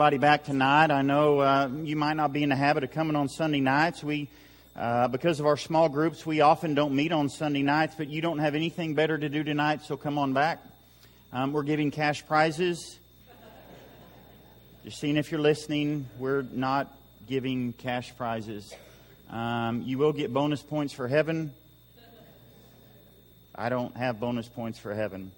everybody back tonight. I know uh, you might not be in the habit of coming on Sunday nights. We, uh, because of our small groups, we often don't meet on Sunday nights, but you don't have anything better to do tonight, so come on back. Um, we're giving cash prizes. Just seeing if you're listening, we're not giving cash prizes. Um, you will get bonus points for heaven. I don't have bonus points for heaven.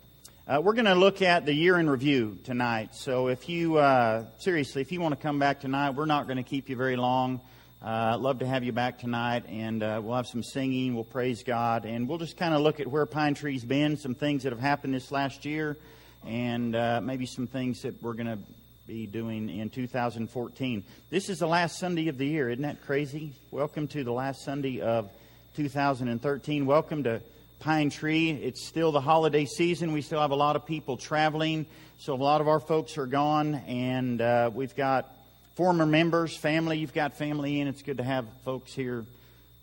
Uh, we're going to look at the year in review tonight. So, if you, uh, seriously, if you want to come back tonight, we're not going to keep you very long. Uh, love to have you back tonight, and uh, we'll have some singing, we'll praise God, and we'll just kind of look at where Pine Tree's been, some things that have happened this last year, and uh, maybe some things that we're going to be doing in 2014. This is the last Sunday of the year, isn't that crazy? Welcome to the last Sunday of 2013. Welcome to Pine Tree. It's still the holiday season. We still have a lot of people traveling, so a lot of our folks are gone, and uh, we've got former members, family. You've got family in. It's good to have folks here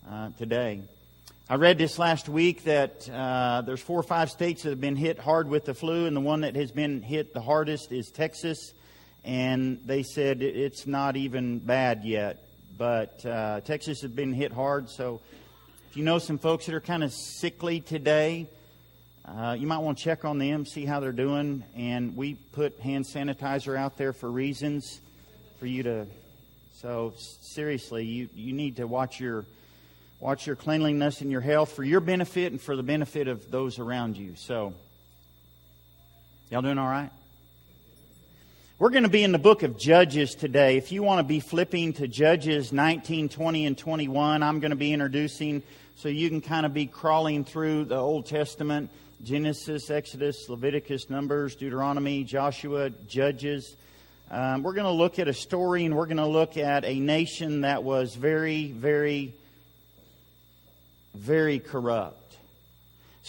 uh, today. I read this last week that uh, there's four or five states that have been hit hard with the flu, and the one that has been hit the hardest is Texas. And they said it's not even bad yet, but uh, Texas has been hit hard, so if you know some folks that are kind of sickly today, uh, you might want to check on them, see how they're doing. And we put hand sanitizer out there for reasons for you to. So seriously, you, you need to watch your watch your cleanliness and your health for your benefit and for the benefit of those around you. So, y'all doing all right? We're going to be in the book of Judges today. If you want to be flipping to Judges 19, 20, and 21, I'm going to be introducing so you can kind of be crawling through the Old Testament Genesis, Exodus, Leviticus, Numbers, Deuteronomy, Joshua, Judges. Um, we're going to look at a story and we're going to look at a nation that was very, very, very corrupt.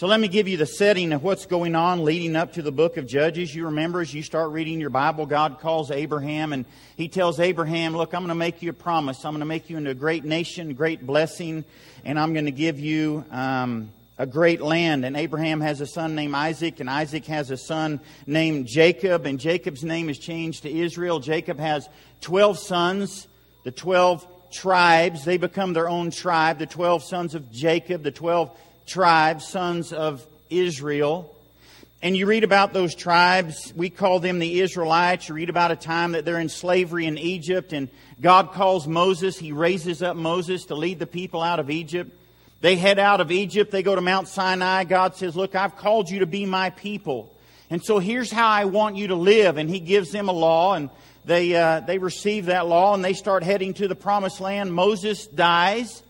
So let me give you the setting of what's going on leading up to the book of Judges. You remember as you start reading your Bible, God calls Abraham and he tells Abraham, look, I'm going to make you a promise. I'm going to make you into a great nation, great blessing, and I'm going to give you, um, a great land. And Abraham has a son named Isaac, and Isaac has a son named Jacob, and Jacob's name is changed to Israel. Jacob has 12 sons, the 12 tribes. They become their own tribe, the 12 sons of Jacob, the 12 tribes, sons of Israel. And you read about those tribes. We call them the Israelites. You read about a time that they're in slavery in Egypt, and God calls Moses. He raises up Moses to lead the people out of Egypt. They head out of Egypt. They go to Mount Sinai. God says, Look, I've called you to be my people. And so here's how I want you to live. And He gives them a law, and they, uh, they receive that law, and they start heading to the promised land. Moses dies.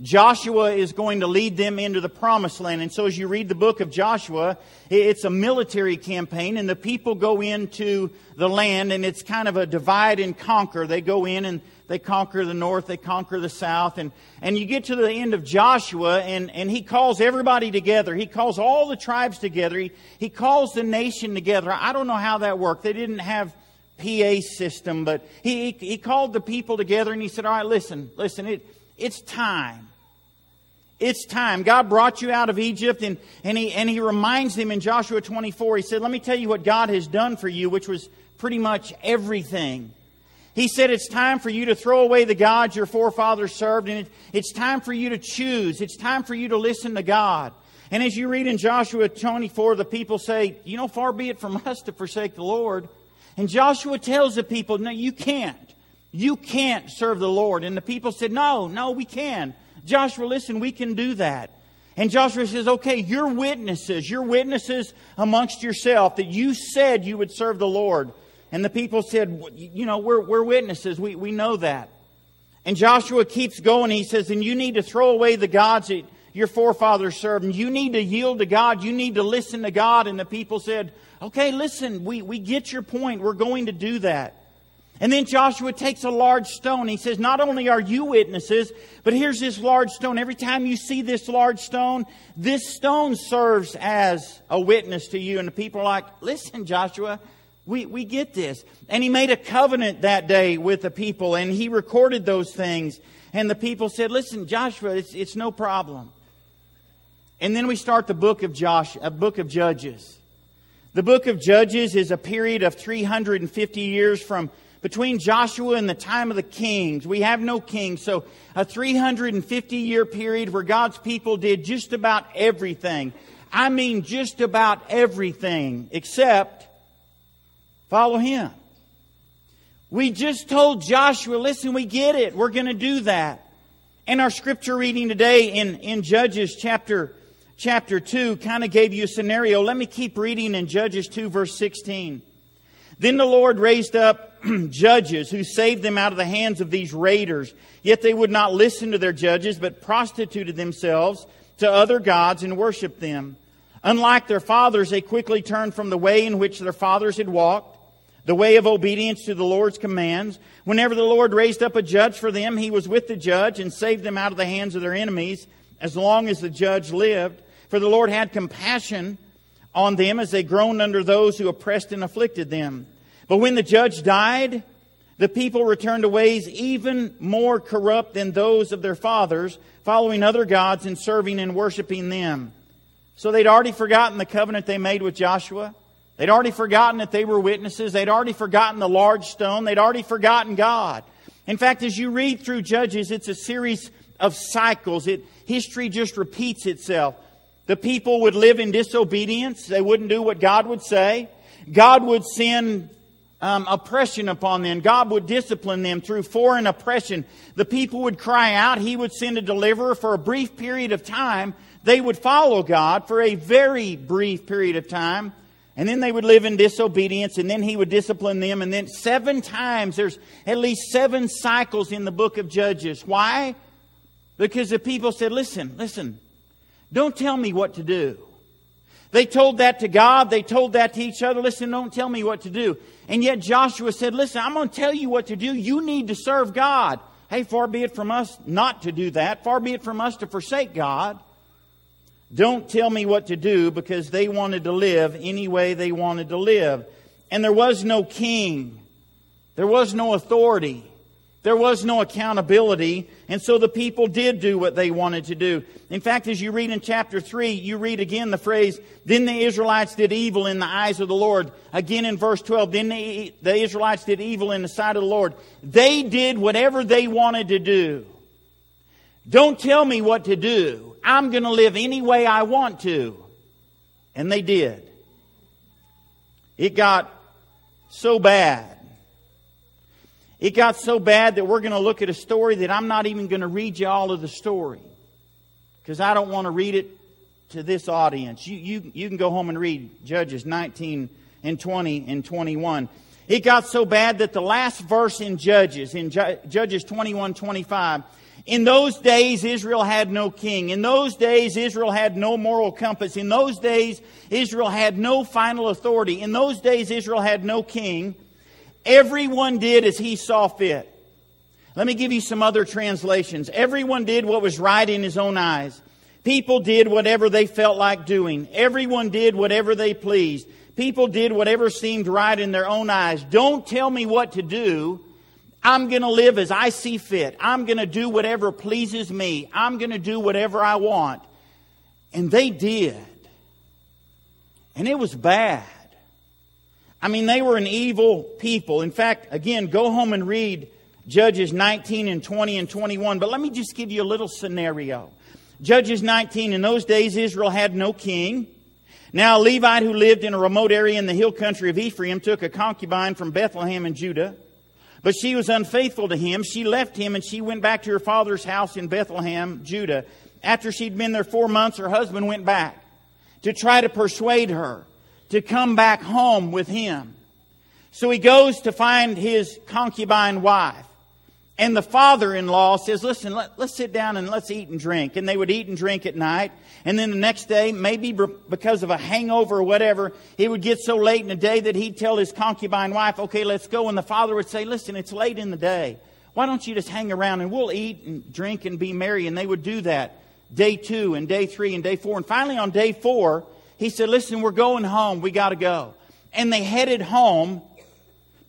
Joshua is going to lead them into the promised land. And so as you read the book of Joshua, it's a military campaign and the people go into the land and it's kind of a divide and conquer. They go in and they conquer the north, they conquer the south. And, and you get to the end of Joshua and, and he calls everybody together. He calls all the tribes together. He, he calls the nation together. I don't know how that worked. They didn't have PA system, but he, he called the people together and he said, all right, listen, listen, it, it's time. It's time. God brought you out of Egypt and, and, he, and he reminds them in Joshua 24, he said, let me tell you what God has done for you, which was pretty much everything. He said it's time for you to throw away the gods your forefathers served, and it's time for you to choose. It's time for you to listen to God. And as you read in Joshua 24, the people say, You know, far be it from us to forsake the Lord. And Joshua tells the people, No, you can't. You can't serve the Lord. And the people said, No, no, we can. Joshua, listen, we can do that. And Joshua says, okay, you're witnesses. You're witnesses amongst yourself that you said you would serve the Lord. And the people said, you know, we're, we're witnesses. We, we know that. And Joshua keeps going. He says, and you need to throw away the gods that your forefathers served. And you need to yield to God. You need to listen to God. And the people said, okay, listen, we, we get your point. We're going to do that. And then Joshua takes a large stone. He says, Not only are you witnesses, but here's this large stone. Every time you see this large stone, this stone serves as a witness to you. And the people are like, Listen, Joshua, we, we get this. And he made a covenant that day with the people, and he recorded those things. And the people said, Listen, Joshua, it's, it's no problem. And then we start the book of Josh, a book of Judges. The book of Judges is a period of 350 years from between Joshua and the time of the kings. We have no kings. So a 350 year period where God's people did just about everything. I mean, just about everything except follow Him. We just told Joshua, listen, we get it. We're going to do that. And our scripture reading today in, in Judges chapter, chapter 2 kind of gave you a scenario. Let me keep reading in Judges 2 verse 16. Then the Lord raised up judges who saved them out of the hands of these raiders. Yet they would not listen to their judges, but prostituted themselves to other gods and worshiped them. Unlike their fathers, they quickly turned from the way in which their fathers had walked, the way of obedience to the Lord's commands. Whenever the Lord raised up a judge for them, he was with the judge and saved them out of the hands of their enemies as long as the judge lived. For the Lord had compassion on them as they groaned under those who oppressed and afflicted them. But when the judge died, the people returned to ways even more corrupt than those of their fathers, following other gods and serving and worshiping them. So they'd already forgotten the covenant they made with Joshua. They'd already forgotten that they were witnesses. They'd already forgotten the large stone. They'd already forgotten God. In fact, as you read through Judges, it's a series of cycles. It, history just repeats itself. The people would live in disobedience. They wouldn't do what God would say. God would send um, oppression upon them. God would discipline them through foreign oppression. The people would cry out. He would send a deliverer for a brief period of time. They would follow God for a very brief period of time. And then they would live in disobedience, and then he would discipline them. And then seven times, there's at least seven cycles in the book of Judges. Why? Because the people said, Listen, listen, don't tell me what to do. They told that to God. They told that to each other. Listen, don't tell me what to do. And yet Joshua said, listen, I'm going to tell you what to do. You need to serve God. Hey, far be it from us not to do that. Far be it from us to forsake God. Don't tell me what to do because they wanted to live any way they wanted to live. And there was no king. There was no authority. There was no accountability, and so the people did do what they wanted to do. In fact, as you read in chapter 3, you read again the phrase, Then the Israelites did evil in the eyes of the Lord. Again in verse 12, Then the, the Israelites did evil in the sight of the Lord. They did whatever they wanted to do. Don't tell me what to do. I'm going to live any way I want to. And they did. It got so bad it got so bad that we're going to look at a story that I'm not even going to read you all of the story because I don't want to read it to this audience. You, you, you can go home and read Judges 19 and 20 and 21. It got so bad that the last verse in Judges, in Judges 21 25, in those days Israel had no king. In those days Israel had no moral compass. In those days Israel had no final authority. In those days Israel had no king. Everyone did as he saw fit. Let me give you some other translations. Everyone did what was right in his own eyes. People did whatever they felt like doing. Everyone did whatever they pleased. People did whatever seemed right in their own eyes. Don't tell me what to do. I'm going to live as I see fit. I'm going to do whatever pleases me. I'm going to do whatever I want. And they did. And it was bad. I mean, they were an evil people. In fact, again, go home and read Judges 19 and 20 and 21. But let me just give you a little scenario. Judges 19, in those days, Israel had no king. Now, a Levite who lived in a remote area in the hill country of Ephraim took a concubine from Bethlehem in Judah. But she was unfaithful to him. She left him and she went back to her father's house in Bethlehem, Judah. After she'd been there four months, her husband went back to try to persuade her to come back home with him. So he goes to find his concubine wife. And the father in law says, Listen, let, us sit down and let's eat and drink. And they would eat and drink at night. And then the next day, maybe because of a hangover or whatever, he would get so late in the day that he'd tell his concubine wife, Okay, let's go. And the father would say, Listen, it's late in the day. Why don't you just hang around and we'll eat and drink and be merry? And they would do that day two and day three and day four. And finally, on day four, he said, Listen, we're going home. We got to go. And they headed home,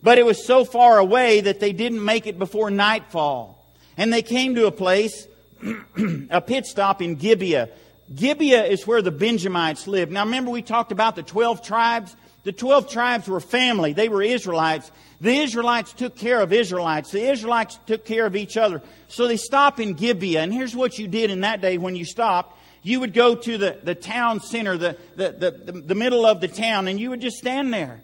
but it was so far away that they didn't make it before nightfall. And they came to a place, a pit stop in Gibeah. Gibeah is where the Benjamites lived. Now remember we talked about the 12 tribes? the 12 tribes were family. They were Israelites. The Israelites took care of Israelites. The Israelites took care of each other. So they stop in Gibeah. And here's what you did in that day when you stopped. You would go to the, the town center, the, the, the, the middle of the town, and you would just stand there.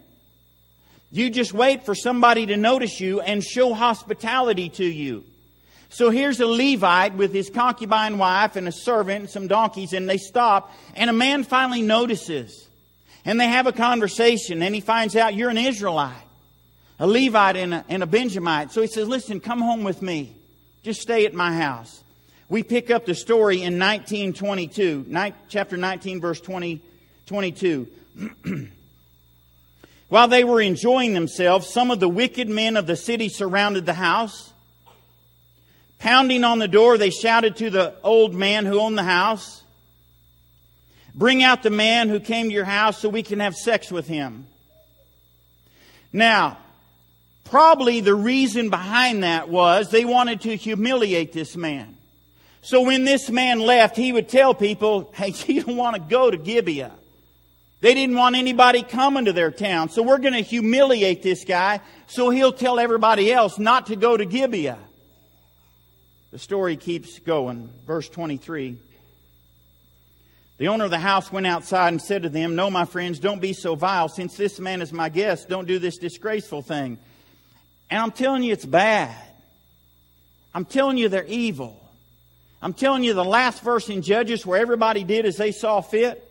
You just wait for somebody to notice you and show hospitality to you. So here's a Levite with his concubine wife and a servant and some donkeys, and they stop, and a man finally notices. And they have a conversation, and he finds out you're an Israelite, a Levite and a, and a Benjamite. So he says, Listen, come home with me. Just stay at my house. We pick up the story in 1922, chapter 19, verse 20, 22. While they were enjoying themselves, some of the wicked men of the city surrounded the house. Pounding on the door, they shouted to the old man who owned the house, Bring out the man who came to your house so we can have sex with him. Now, probably the reason behind that was they wanted to humiliate this man. So when this man left, he would tell people, hey, you don't want to go to Gibeah. They didn't want anybody coming to their town. So we're going to humiliate this guy so he'll tell everybody else not to go to Gibeah. The story keeps going. Verse 23. The owner of the house went outside and said to them, No, my friends, don't be so vile. Since this man is my guest, don't do this disgraceful thing. And I'm telling you, it's bad. I'm telling you, they're evil. I'm telling you, the last verse in Judges where everybody did as they saw fit.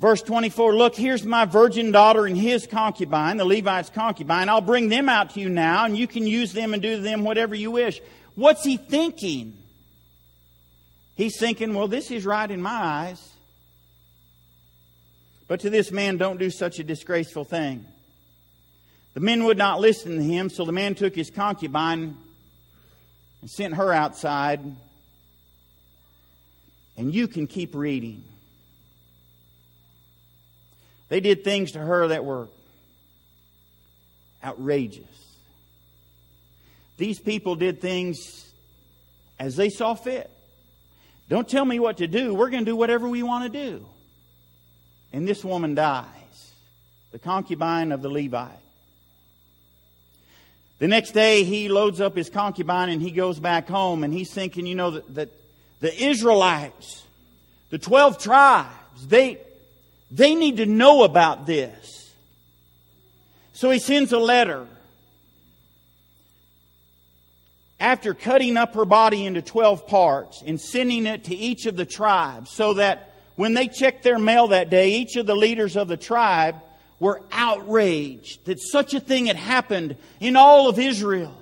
Verse 24, look, here's my virgin daughter and his concubine, the Levite's concubine. I'll bring them out to you now, and you can use them and do to them whatever you wish. What's he thinking? He's thinking, well, this is right in my eyes. But to this man, don't do such a disgraceful thing. The men would not listen to him, so the man took his concubine and sent her outside. And you can keep reading. They did things to her that were outrageous. These people did things as they saw fit. Don't tell me what to do. We're going to do whatever we want to do. And this woman dies, the concubine of the Levite. The next day, he loads up his concubine and he goes back home and he's thinking, you know, that, that the Israelites, the 12 tribes, they, they need to know about this. So he sends a letter after cutting up her body into 12 parts and sending it to each of the tribes so that when they checked their mail that day, each of the leaders of the tribe were outraged that such a thing had happened in all of Israel.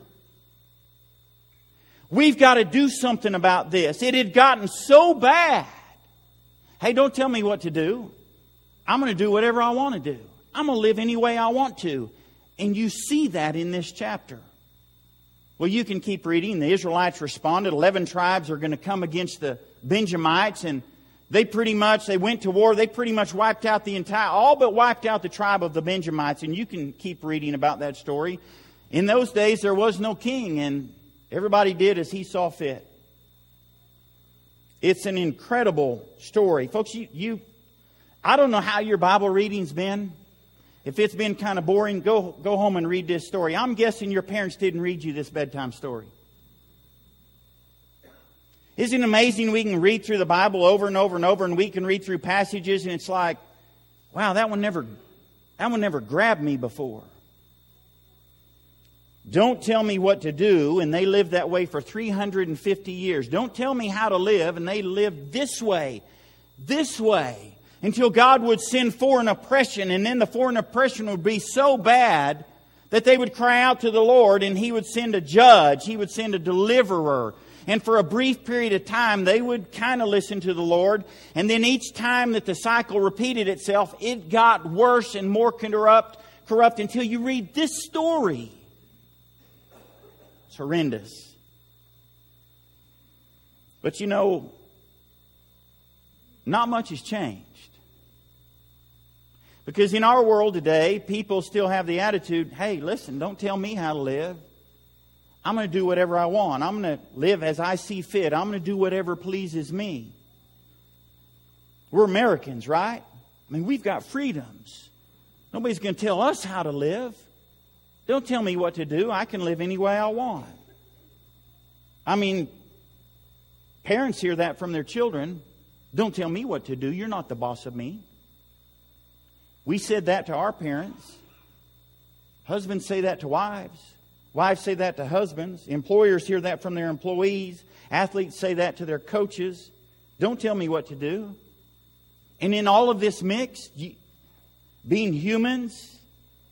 We've got to do something about this. It had gotten so bad. Hey, don't tell me what to do. I'm going to do whatever I want to do. I'm going to live any way I want to. And you see that in this chapter. Well, you can keep reading. The Israelites responded. Eleven tribes are going to come against the Benjamites, and they pretty much they went to war. They pretty much wiped out the entire, all but wiped out the tribe of the Benjamites. And you can keep reading about that story. In those days, there was no king, and everybody did as he saw fit. It's an incredible story, folks. You, you I don't know how your Bible reading's been. If it's been kind of boring, go, go home and read this story. I'm guessing your parents didn't read you this bedtime story. Isn't it amazing we can read through the Bible over and over and over and we can read through passages and it's like, wow, that one never, that one never grabbed me before. Don't tell me what to do, and they lived that way for 350 years. Don't tell me how to live, and they lived this way, this way until God would send foreign oppression, and then the foreign oppression would be so bad that they would cry out to the Lord and He would send a judge, He would send a deliverer. And for a brief period of time, they would kind of listen to the Lord. And then each time that the cycle repeated itself, it got worse and more corrupt, corrupt until you read this story. It's horrendous. But you know, not much has changed. Because in our world today, people still have the attitude hey, listen, don't tell me how to live. I'm going to do whatever I want. I'm going to live as I see fit. I'm going to do whatever pleases me. We're Americans, right? I mean, we've got freedoms. Nobody's going to tell us how to live. Don't tell me what to do. I can live any way I want. I mean, parents hear that from their children. Don't tell me what to do. You're not the boss of me. We said that to our parents. Husbands say that to wives. Wives say that to husbands. Employers hear that from their employees. Athletes say that to their coaches. Don't tell me what to do. And in all of this mix, being humans,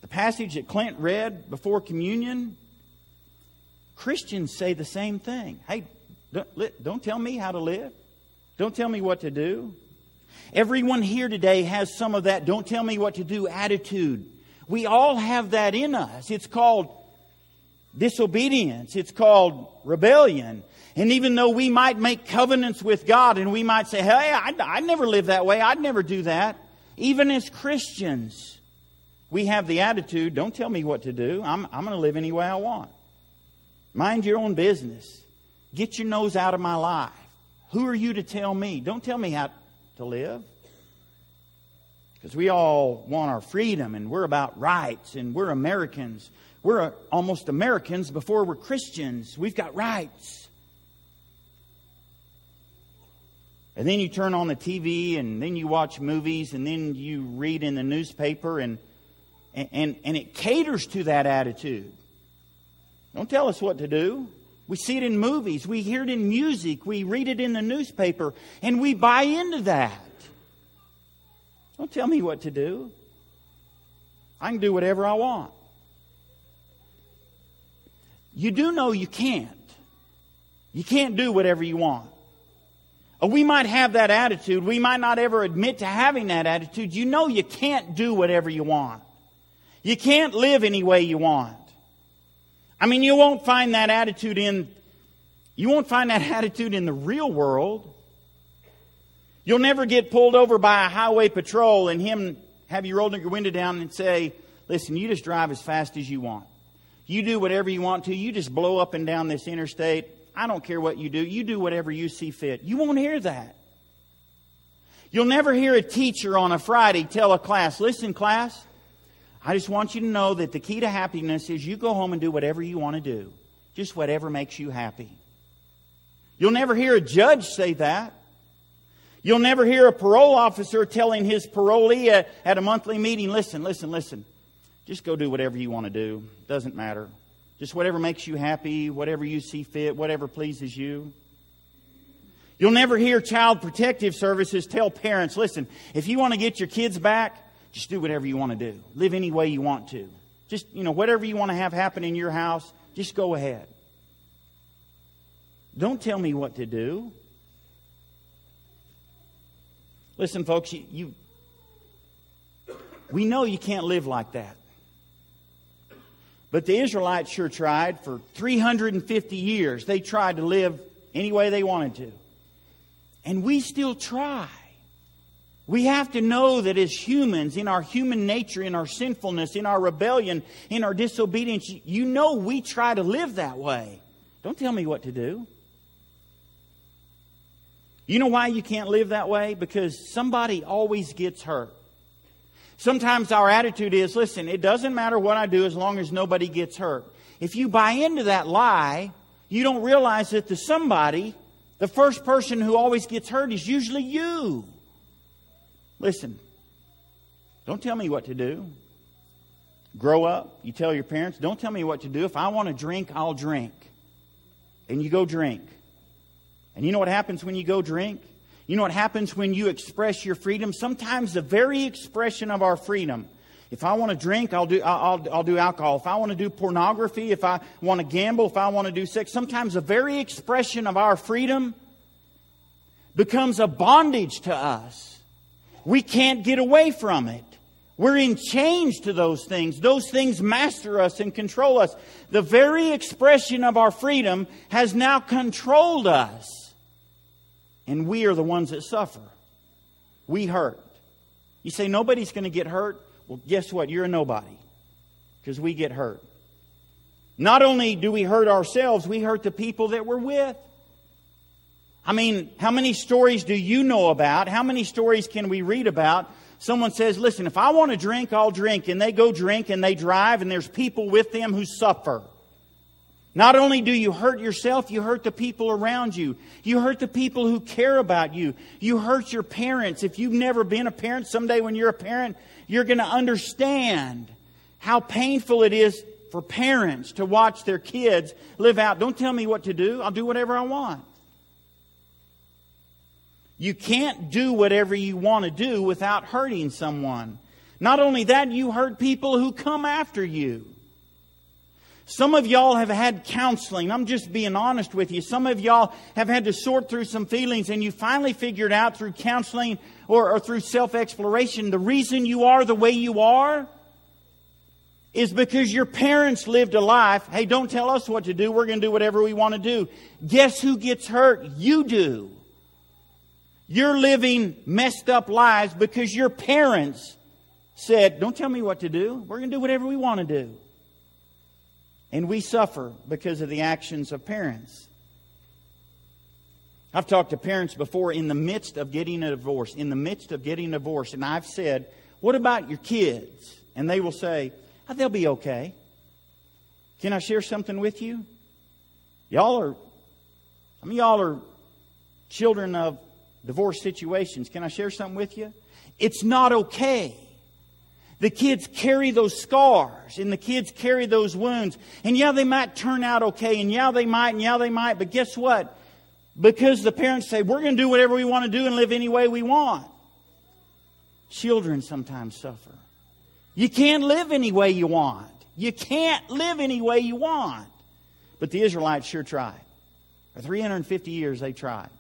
the passage that Clint read before communion, Christians say the same thing. Hey, don't, don't tell me how to live. Don't tell me what to do. Everyone here today has some of that don't tell me what to do attitude. We all have that in us. It's called disobedience. It's called rebellion. And even though we might make covenants with God and we might say, hey, I'd, I'd never live that way, I'd never do that. Even as Christians, we have the attitude, don't tell me what to do. I'm, I'm going to live any way I want. Mind your own business. Get your nose out of my life. Who are you to tell me? Don't tell me how to live. Because we all want our freedom and we're about rights and we're Americans. We're uh, almost Americans before we're Christians. We've got rights. And then you turn on the TV and then you watch movies and then you read in the newspaper and, and, and it caters to that attitude. Don't tell us what to do. We see it in movies, we hear it in music, we read it in the newspaper, and we buy into that. Don't tell me what to do. I can do whatever I want. You do know you can't. You can't do whatever you want. Uh, we might have that attitude. We might not ever admit to having that attitude. You know you can't do whatever you want. You can't live any way you want. I mean, you won't find that attitude in, you won't find that attitude in the real world. You'll never get pulled over by a highway patrol and him have you roll your window down and say, listen, you just drive as fast as you want. You do whatever you want to. You just blow up and down this interstate. I don't care what you do. You do whatever you see fit. You won't hear that. You'll never hear a teacher on a Friday tell a class, listen, class, I just want you to know that the key to happiness is you go home and do whatever you want to do. Just whatever makes you happy. You'll never hear a judge say that. You'll never hear a parole officer telling his parolee at, at a monthly meeting, listen, listen, listen. Just go do whatever you want to do. Doesn't matter. Just whatever makes you happy, whatever you see fit, whatever pleases you. You'll never hear child protective services tell parents, listen, if you want to get your kids back, just do whatever you want to do. Live any way you want to. Just, you know, whatever you want to have happen in your house, just go ahead. Don't tell me what to do. Listen, folks, you, you we know you can't live like that. But the Israelites sure tried for 350 years. They tried to live any way they wanted to. And we still try. We have to know that as humans, in our human nature, in our sinfulness, in our rebellion, in our disobedience, you know we try to live that way. Don't tell me what to do. You know why you can't live that way? Because somebody always gets hurt. Sometimes our attitude is listen, it doesn't matter what I do as long as nobody gets hurt. If you buy into that lie, you don't realize that the somebody, the first person who always gets hurt is usually you. Listen, don't tell me what to do. Grow up. You tell your parents, don't tell me what to do. If I want to drink, I'll drink. And you go drink. And you know what happens when you go drink? You know what happens when you express your freedom? Sometimes the very expression of our freedom. If I want to drink, I'll do, I'll, I'll do alcohol. If I want to do pornography, if I want to gamble, if I want to do sex, sometimes the very expression of our freedom becomes a bondage to us. We can't get away from it. We're in chains to those things. Those things master us and control us. The very expression of our freedom has now controlled us. And we are the ones that suffer. We hurt. You say nobody's going to get hurt? Well, guess what? You're a nobody. Because we get hurt. Not only do we hurt ourselves, we hurt the people that we're with. I mean, how many stories do you know about? How many stories can we read about someone says, listen, if I want to drink, I'll drink, and they go drink and they drive, and there's people with them who suffer. Not only do you hurt yourself, you hurt the people around you. You hurt the people who care about you. You hurt your parents. If you've never been a parent, someday when you're a parent, you're going to understand how painful it is for parents to watch their kids live out. Don't tell me what to do. I'll do whatever I want. You can't do whatever you want to do without hurting someone. Not only that, you hurt people who come after you. Some of y'all have had counseling. I'm just being honest with you. Some of y'all have had to sort through some feelings and you finally figured out through counseling or, or through self exploration the reason you are the way you are is because your parents lived a life. Hey, don't tell us what to do. We're going to do whatever we want to do. Guess who gets hurt? You do. You're living messed up lives because your parents said, Don't tell me what to do. We're going to do whatever we want to do. And we suffer because of the actions of parents. I've talked to parents before in the midst of getting a divorce, in the midst of getting a divorce, and I've said, What about your kids? And they will say, oh, They'll be okay. Can I share something with you? Y'all are, I mean, y'all are children of divorce situations. Can I share something with you? It's not okay. The kids carry those scars and the kids carry those wounds. And yeah, they might turn out okay. And yeah, they might. And yeah, they might. But guess what? Because the parents say, we're going to do whatever we want to do and live any way we want. Children sometimes suffer. You can't live any way you want. You can't live any way you want. But the Israelites sure tried. For 350 years, they tried.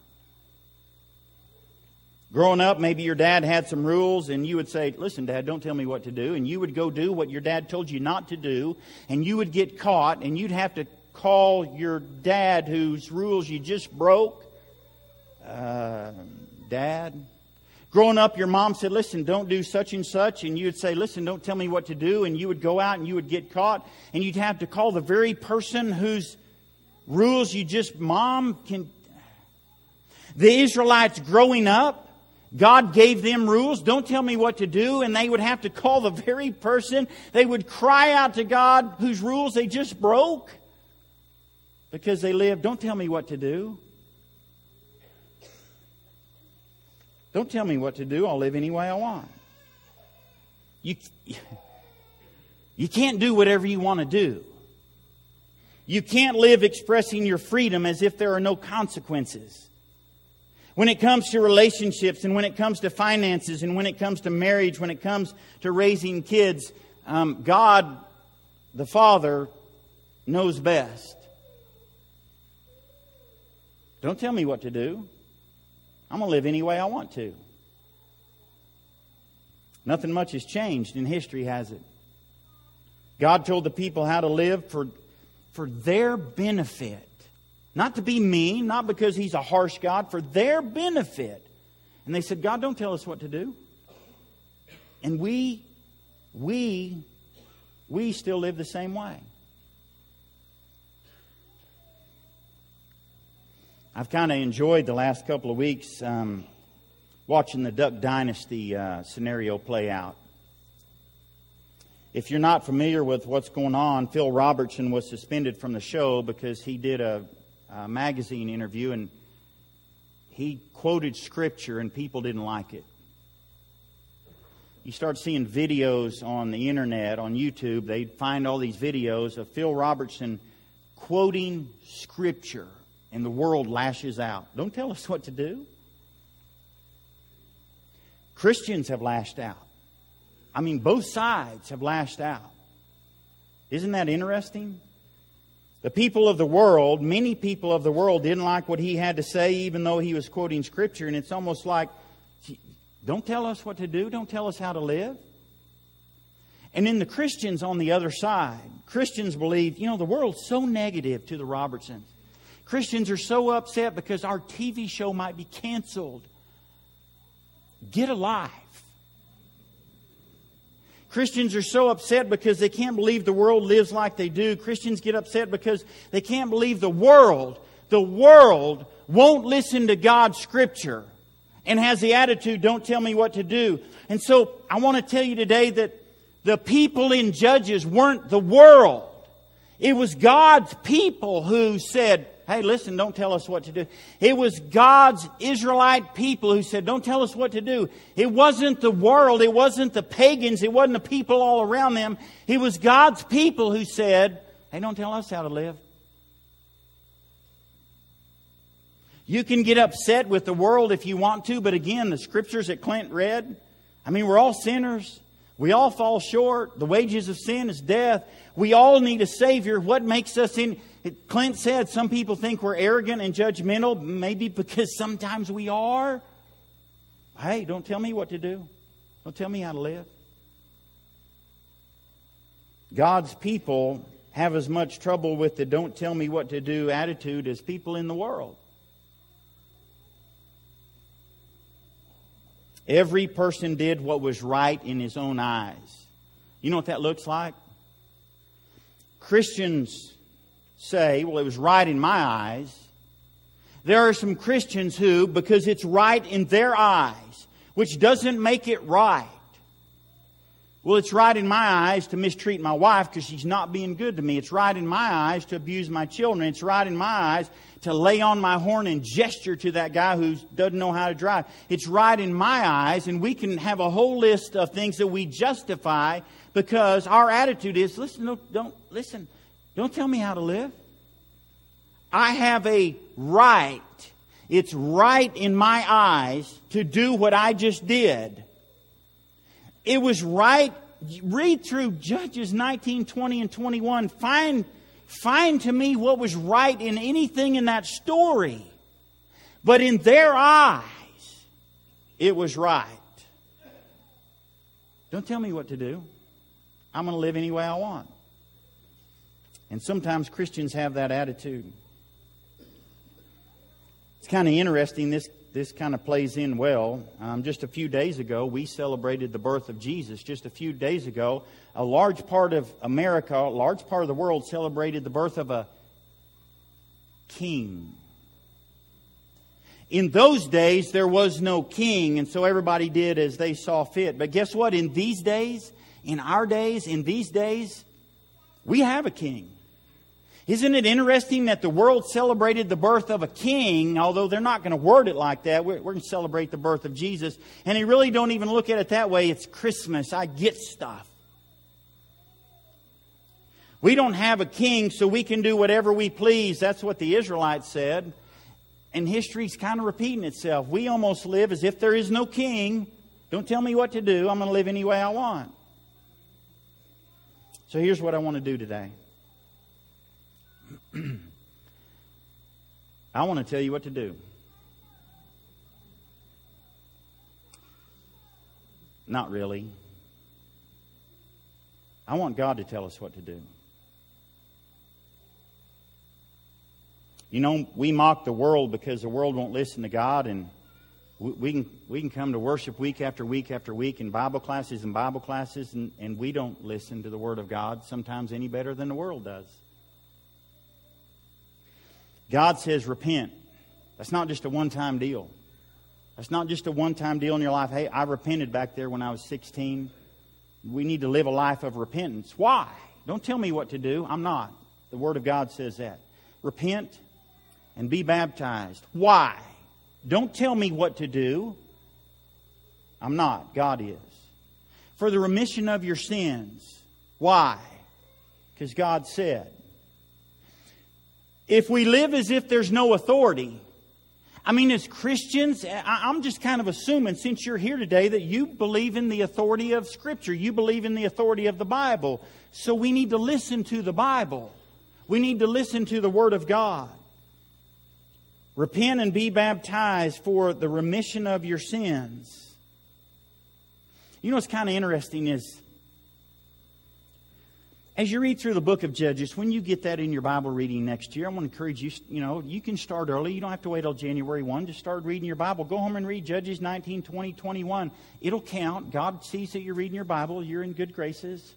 Growing up, maybe your dad had some rules, and you would say, Listen, Dad, don't tell me what to do. And you would go do what your dad told you not to do, and you would get caught, and you'd have to call your dad, whose rules you just broke. Uh, dad. Growing up, your mom said, Listen, don't do such and such. And you would say, Listen, don't tell me what to do. And you would go out and you would get caught, and you'd have to call the very person whose rules you just, Mom, can. The Israelites growing up, God gave them rules. Don't tell me what to do. And they would have to call the very person. They would cry out to God whose rules they just broke because they lived. Don't tell me what to do. Don't tell me what to do. I'll live any way I want. You, you can't do whatever you want to do. You can't live expressing your freedom as if there are no consequences. When it comes to relationships and when it comes to finances and when it comes to marriage, when it comes to raising kids, um, God, the Father, knows best. Don't tell me what to do. I'm going to live any way I want to. Nothing much has changed in history, has it? God told the people how to live for, for their benefit. Not to be mean, not because he's a harsh God, for their benefit. And they said, God, don't tell us what to do. And we, we, we still live the same way. I've kind of enjoyed the last couple of weeks um, watching the Duck Dynasty uh, scenario play out. If you're not familiar with what's going on, Phil Robertson was suspended from the show because he did a uh, magazine interview, and he quoted scripture, and people didn't like it. You start seeing videos on the internet, on YouTube, they find all these videos of Phil Robertson quoting scripture, and the world lashes out. Don't tell us what to do. Christians have lashed out. I mean, both sides have lashed out. Isn't that interesting? The people of the world, many people of the world, didn't like what he had to say, even though he was quoting Scripture. And it's almost like, don't tell us what to do, don't tell us how to live. And then the Christians on the other side, Christians believe, you know, the world's so negative to the Robertsons. Christians are so upset because our TV show might be canceled. Get alive. Christians are so upset because they can't believe the world lives like they do. Christians get upset because they can't believe the world, the world won't listen to God's scripture and has the attitude, don't tell me what to do. And so I want to tell you today that the people in Judges weren't the world. It was God's people who said, Hey, listen, don't tell us what to do. It was God's Israelite people who said, Don't tell us what to do. It wasn't the world. It wasn't the pagans. It wasn't the people all around them. It was God's people who said, Hey, don't tell us how to live. You can get upset with the world if you want to, but again, the scriptures that Clint read, I mean, we're all sinners. We all fall short. The wages of sin is death. We all need a Savior. What makes us in. Clint said some people think we're arrogant and judgmental, maybe because sometimes we are. Hey, don't tell me what to do. Don't tell me how to live. God's people have as much trouble with the don't tell me what to do attitude as people in the world. Every person did what was right in his own eyes. You know what that looks like? Christians say, well, it was right in my eyes. There are some Christians who, because it's right in their eyes, which doesn't make it right, well, it's right in my eyes to mistreat my wife because she's not being good to me. It's right in my eyes to abuse my children. It's right in my eyes to lay on my horn and gesture to that guy who doesn't know how to drive. It's right in my eyes, and we can have a whole list of things that we justify because our attitude is listen, don't, don't listen, don't tell me how to live. I have a right. It's right in my eyes to do what I just did. It was right. Read through Judges 19, 20, and 21. Find, find to me what was right in anything in that story. But in their eyes, it was right. Don't tell me what to do. I'm going to live any way I want. And sometimes Christians have that attitude. It's kind of interesting. This this kind of plays in well. Um, just a few days ago, we celebrated the birth of Jesus. Just a few days ago, a large part of America, a large part of the world celebrated the birth of a king. In those days, there was no king, and so everybody did as they saw fit. But guess what? In these days, in our days, in these days, we have a king. Isn't it interesting that the world celebrated the birth of a king, although they're not going to word it like that. We're, we're going to celebrate the birth of Jesus. And they really don't even look at it that way. It's Christmas. I get stuff. We don't have a king, so we can do whatever we please. That's what the Israelites said. And history's kind of repeating itself. We almost live as if there is no king. Don't tell me what to do. I'm going to live any way I want. So here's what I want to do today. I want to tell you what to do. Not really. I want God to tell us what to do. You know, we mock the world because the world won't listen to God, and we, can, we can come to worship week after week after week in Bible classes and Bible classes, and, and we don't listen to the Word of God sometimes any better than the world does. God says, repent. That's not just a one time deal. That's not just a one time deal in your life. Hey, I repented back there when I was 16. We need to live a life of repentance. Why? Don't tell me what to do. I'm not. The Word of God says that. Repent and be baptized. Why? Don't tell me what to do. I'm not. God is. For the remission of your sins. Why? Because God said if we live as if there's no authority, I mean, as Christians, I'm just kind of assuming since you're here today that you believe in the authority of Scripture. You believe in the authority of the Bible. So we need to listen to the Bible. We need to listen to the Word of God. Repent and be baptized for the remission of your sins. You know what's kind of interesting is as you read through the book of Judges, when you get that in your Bible reading next year, I want to encourage you, you know, you can start early. You don't have to wait till January 1. Just start reading your Bible. Go home and read Judges 19, 20, 21. It'll count. God sees that you're reading your Bible. You're in good graces.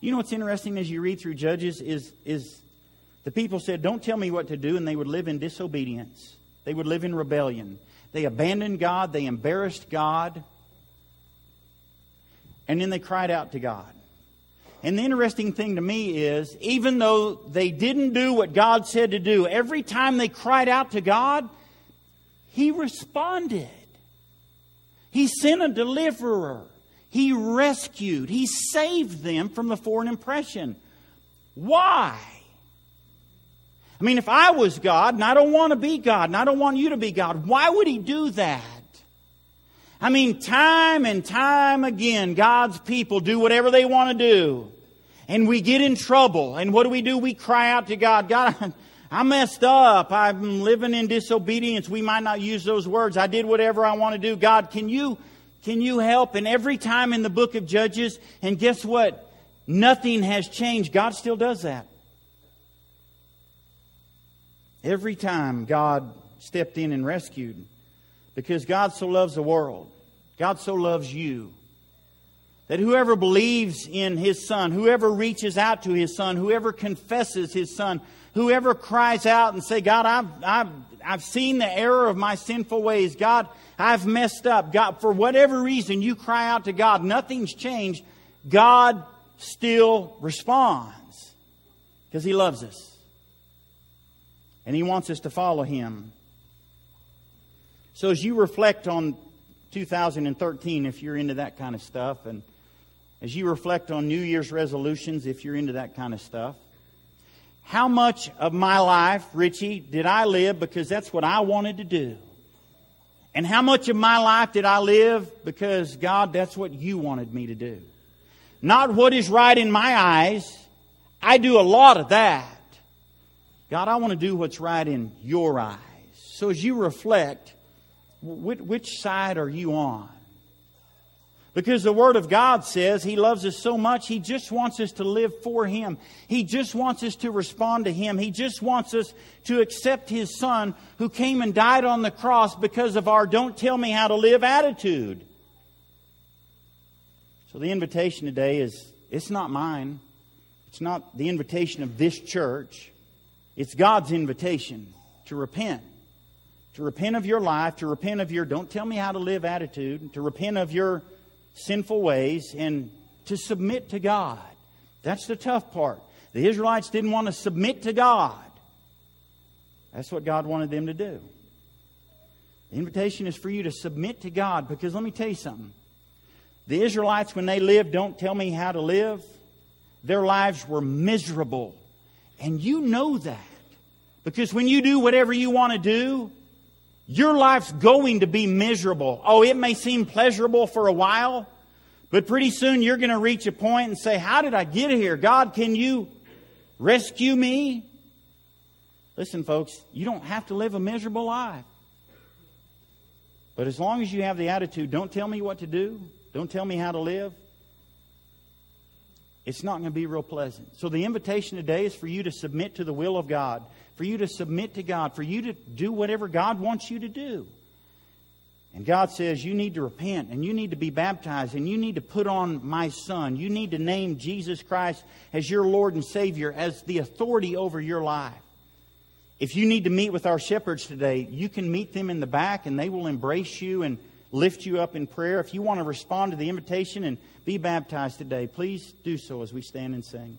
You know what's interesting as you read through Judges is, is the people said, Don't tell me what to do, and they would live in disobedience. They would live in rebellion. They abandoned God. They embarrassed God. And then they cried out to God. And the interesting thing to me is, even though they didn't do what God said to do, every time they cried out to God, He responded. He sent a deliverer. He rescued. He saved them from the foreign impression. Why? I mean, if I was God, and I don't want to be God, and I don't want you to be God, why would He do that? I mean, time and time again, God's people do whatever they want to do. And we get in trouble. And what do we do? We cry out to God, God, I messed up. I'm living in disobedience. We might not use those words. I did whatever I want to do. God, can you, can you help? And every time in the book of Judges, and guess what? Nothing has changed. God still does that. Every time God stepped in and rescued. Because God so loves the world. God so loves you. That whoever believes in His Son, whoever reaches out to His Son, whoever confesses His Son, whoever cries out and say, God, I've, I've, I've seen the error of my sinful ways. God, I've messed up. God, for whatever reason you cry out to God, nothing's changed. God still responds because He loves us. And He wants us to follow Him. So as you reflect on 2013, if you're into that kind of stuff, and as you reflect on New Year's resolutions, if you're into that kind of stuff, how much of my life, Richie, did I live because that's what I wanted to do? And how much of my life did I live because, God, that's what you wanted me to do? Not what is right in my eyes. I do a lot of that. God, I want to do what's right in your eyes. So as you reflect, which side are you on? Because the Word of God says He loves us so much, He just wants us to live for Him. He just wants us to respond to Him. He just wants us to accept His Son who came and died on the cross because of our don't tell me how to live attitude. So the invitation today is it's not mine. It's not the invitation of this church. It's God's invitation to repent. To repent of your life, to repent of your don't tell me how to live attitude, to repent of your sinful ways and to submit to God. That's the tough part. The Israelites didn't want to submit to God. That's what God wanted them to do. The invitation is for you to submit to God because let me tell you something. The Israelites, when they lived, don't tell me how to live, their lives were miserable. And you know that. Because when you do whatever you want to do, your life's going to be miserable. Oh, it may seem pleasurable for a while, but pretty soon you're going to reach a point and say, How did I get here? God, can you rescue me? Listen, folks, you don't have to live a miserable life. But as long as you have the attitude, don't tell me what to do, don't tell me how to live, it's not going to be real pleasant. So the invitation today is for you to submit to the will of God, for you to submit to God, for you to do whatever God wants you to do. And God says you need to repent and you need to be baptized and you need to put on my son. You need to name Jesus Christ as your Lord and Savior, as the authority over your life. If you need to meet with our shepherds today, you can meet them in the back and they will embrace you and lift you up in prayer. If you want to respond to the invitation and be baptized today, please do so as we stand and sing.